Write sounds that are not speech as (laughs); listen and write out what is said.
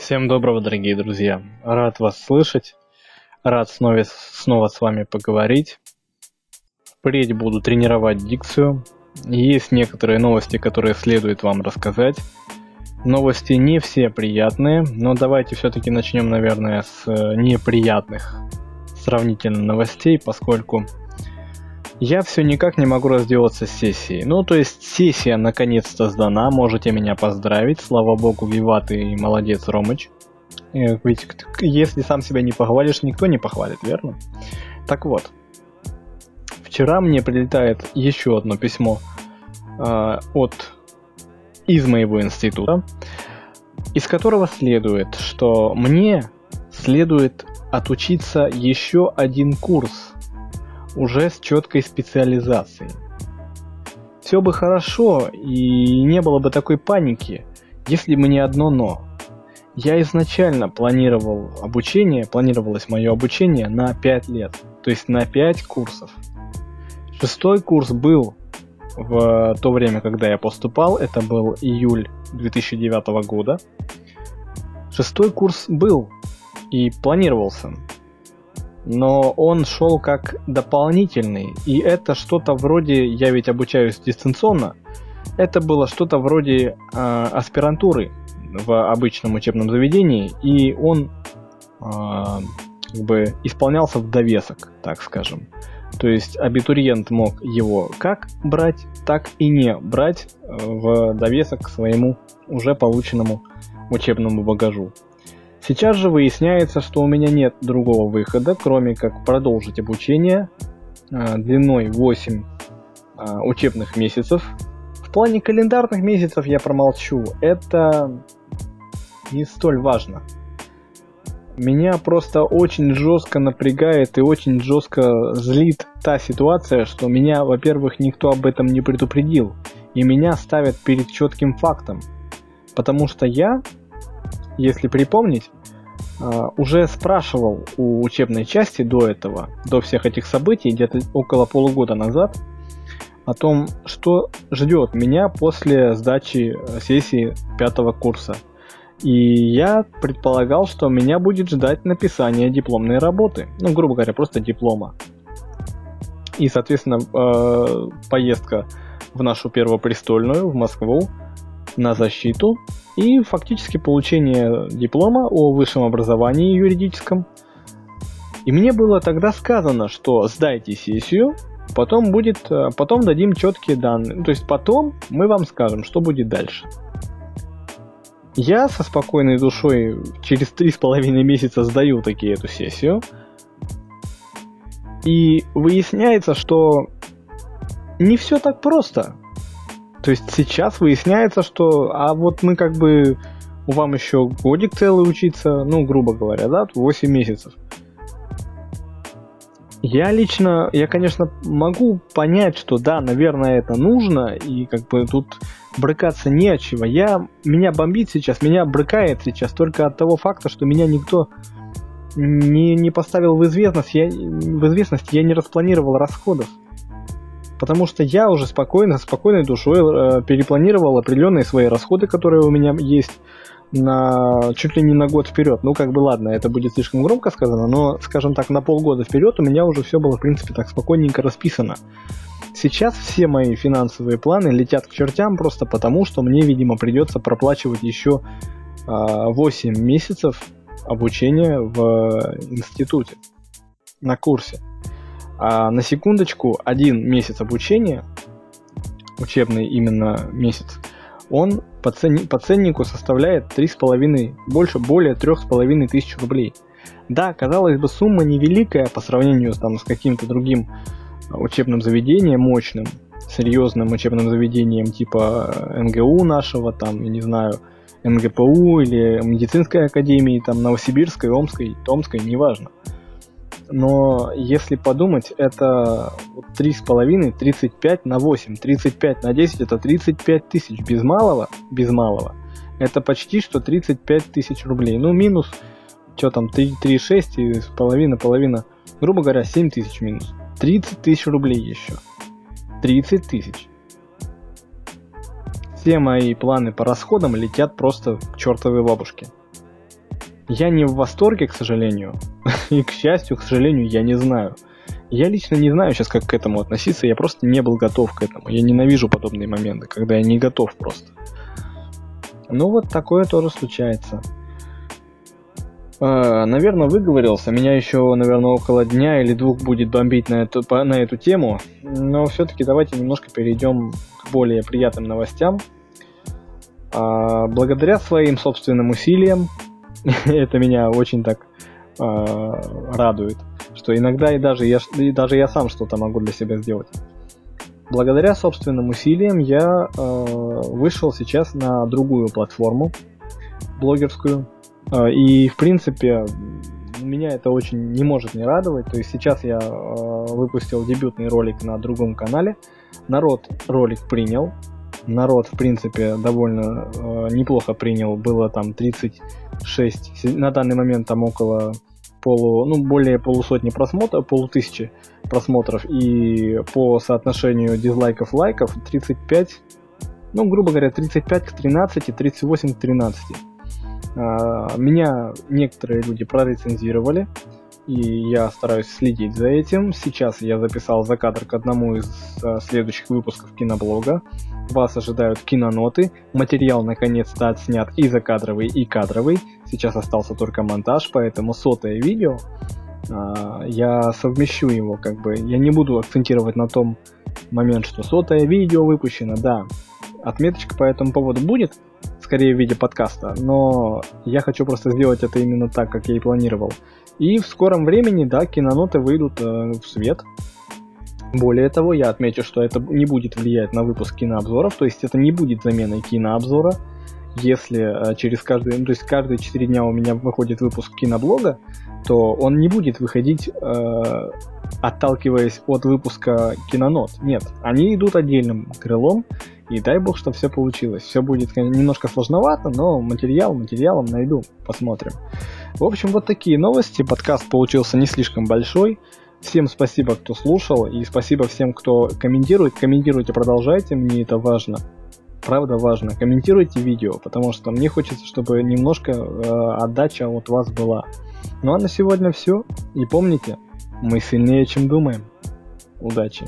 Всем доброго, дорогие друзья. Рад вас слышать. Рад снова, снова с вами поговорить. Впредь буду тренировать дикцию. Есть некоторые новости, которые следует вам рассказать. Новости не все приятные, но давайте все-таки начнем, наверное, с э, неприятных сравнительно новостей, поскольку я все никак не могу разделаться с сессией. Ну, то есть сессия наконец-то сдана, можете меня поздравить. Слава богу, Виват и молодец, Ромыч. Э, ведь если сам себя не похвалишь, никто не похвалит, верно? Так вот, вчера мне прилетает еще одно письмо э, от из моего института, из которого следует, что мне следует отучиться еще один курс уже с четкой специализацией. Все бы хорошо и не было бы такой паники, если бы не одно но. Я изначально планировал обучение, планировалось мое обучение на 5 лет, то есть на 5 курсов. Шестой курс был в то время, когда я поступал, это был июль 2009 года. Шестой курс был и планировался но он шел как дополнительный, и это что-то вроде, я ведь обучаюсь дистанционно, это было что-то вроде э, аспирантуры в обычном учебном заведении, и он э, как бы исполнялся в довесок, так скажем. То есть абитуриент мог его как брать, так и не брать в довесок к своему уже полученному учебному багажу. Сейчас же выясняется, что у меня нет другого выхода, кроме как продолжить обучение э, длиной 8 э, учебных месяцев. В плане календарных месяцев я промолчу, это не столь важно. Меня просто очень жестко напрягает и очень жестко злит та ситуация, что меня, во-первых, никто об этом не предупредил, и меня ставят перед четким фактом. Потому что я если припомнить, а, уже спрашивал у учебной части до этого, до всех этих событий, где-то около полугода назад, о том, что ждет меня после сдачи э, сессии пятого курса. И я предполагал, что меня будет ждать написание дипломной работы. Ну, грубо говоря, просто диплома. И, соответственно, э, поездка в нашу первопрестольную, в Москву, на защиту и фактически получение диплома о высшем образовании юридическом. И мне было тогда сказано, что сдайте сессию, потом будет, э, потом дадим четкие данные. То есть потом мы вам скажем, что будет дальше. Я со спокойной душой через три с половиной месяца сдаю такие эту сессию. И выясняется, что не все так просто. То есть сейчас выясняется, что а вот мы как бы вам еще годик целый учиться, ну, грубо говоря, да, 8 месяцев. Я лично, я, конечно, могу понять, что да, наверное, это нужно, и как бы тут брыкаться не от чего. Я, меня бомбит сейчас, меня брыкает сейчас только от того факта, что меня никто не, не поставил в известность, я, в известность, я не распланировал расходов потому что я уже спокойно, спокойной душой э, перепланировал определенные свои расходы, которые у меня есть на чуть ли не на год вперед. Ну, как бы ладно, это будет слишком громко сказано, но, скажем так, на полгода вперед у меня уже все было, в принципе, так спокойненько расписано. Сейчас все мои финансовые планы летят к чертям просто потому, что мне, видимо, придется проплачивать еще э, 8 месяцев обучения в институте на курсе. А на секундочку, один месяц обучения, учебный именно месяц, он по, цен, по ценнику составляет 3,5, больше, более 3,5 тысяч рублей. Да, казалось бы, сумма невеликая по сравнению там, с каким-то другим учебным заведением мощным, серьезным учебным заведением типа НГУ нашего, там, я не знаю, НГПУ или медицинской академии, там, Новосибирской, Омской, Томской, неважно но если подумать, это 3,5, 35 на 8, 35 на 10 это 35 тысяч без малого, без малого. Это почти что 35 тысяч рублей. Ну, минус, что там, 3,6 и половина, половина, грубо говоря, 7 тысяч минус. 30 тысяч рублей еще. 30 тысяч. Все мои планы по расходам летят просто к чертовой бабушке. Я не в восторге, к сожалению. (laughs) И, к счастью, к сожалению, я не знаю. Я лично не знаю сейчас, как к этому относиться. Я просто не был готов к этому. Я ненавижу подобные моменты, когда я не готов просто. Ну вот такое тоже случается. Uh, наверное, выговорился. Меня еще, наверное, около дня или двух будет бомбить на эту, по, на эту тему. Но все-таки давайте немножко перейдем к более приятным новостям. Uh, благодаря своим собственным усилиям, (laughs) это меня очень так uh, радует, что иногда и даже я, и даже я сам что-то могу для себя сделать. Благодаря собственным усилиям я вышел сейчас на другую платформу блогерскую, а, и, в принципе, меня это очень не может не радовать. То есть сейчас я э, выпустил дебютный ролик на другом канале. Народ ролик принял. Народ, в принципе, довольно э, неплохо принял. Было там 36, на данный момент там около полу, ну, более полусотни просмотров, полутысячи просмотров. И по соотношению дизлайков лайков 35, ну, грубо говоря, 35 к 13, 38 к 13. А, меня некоторые люди прорецензировали, и я стараюсь следить за этим. Сейчас я записал закадр к одному из а, следующих выпусков киноблога. Вас ожидают киноноты. Материал наконец-то отснят и закадровый, и кадровый. Сейчас остался только монтаж, поэтому сотое видео. А, я совмещу его, как бы. Я не буду акцентировать на том момент, что сотое видео выпущено, да. Отметочка по этому поводу будет, скорее в виде подкаста, но я хочу просто сделать это именно так, как я и планировал. И в скором времени, да, киноноты выйдут э, в свет. Более того, я отмечу, что это не будет влиять на выпуск кинообзоров, то есть это не будет заменой кинообзора. Если э, через каждый, ну, то есть каждые 4 дня у меня выходит выпуск киноблога, то он не будет выходить э, отталкиваясь от выпуска кинонот. Нет, они идут отдельным крылом, и дай бог, что все получилось. Все будет конечно, немножко сложновато, но материал материалом найду, посмотрим. В общем, вот такие новости. Подкаст получился не слишком большой. Всем спасибо, кто слушал, и спасибо всем, кто комментирует. Комментируйте, продолжайте, мне это важно. Правда важно. Комментируйте видео, потому что мне хочется, чтобы немножко э, отдача от вас была. Ну а на сегодня все. И помните, мы сильнее, чем думаем. Удачи!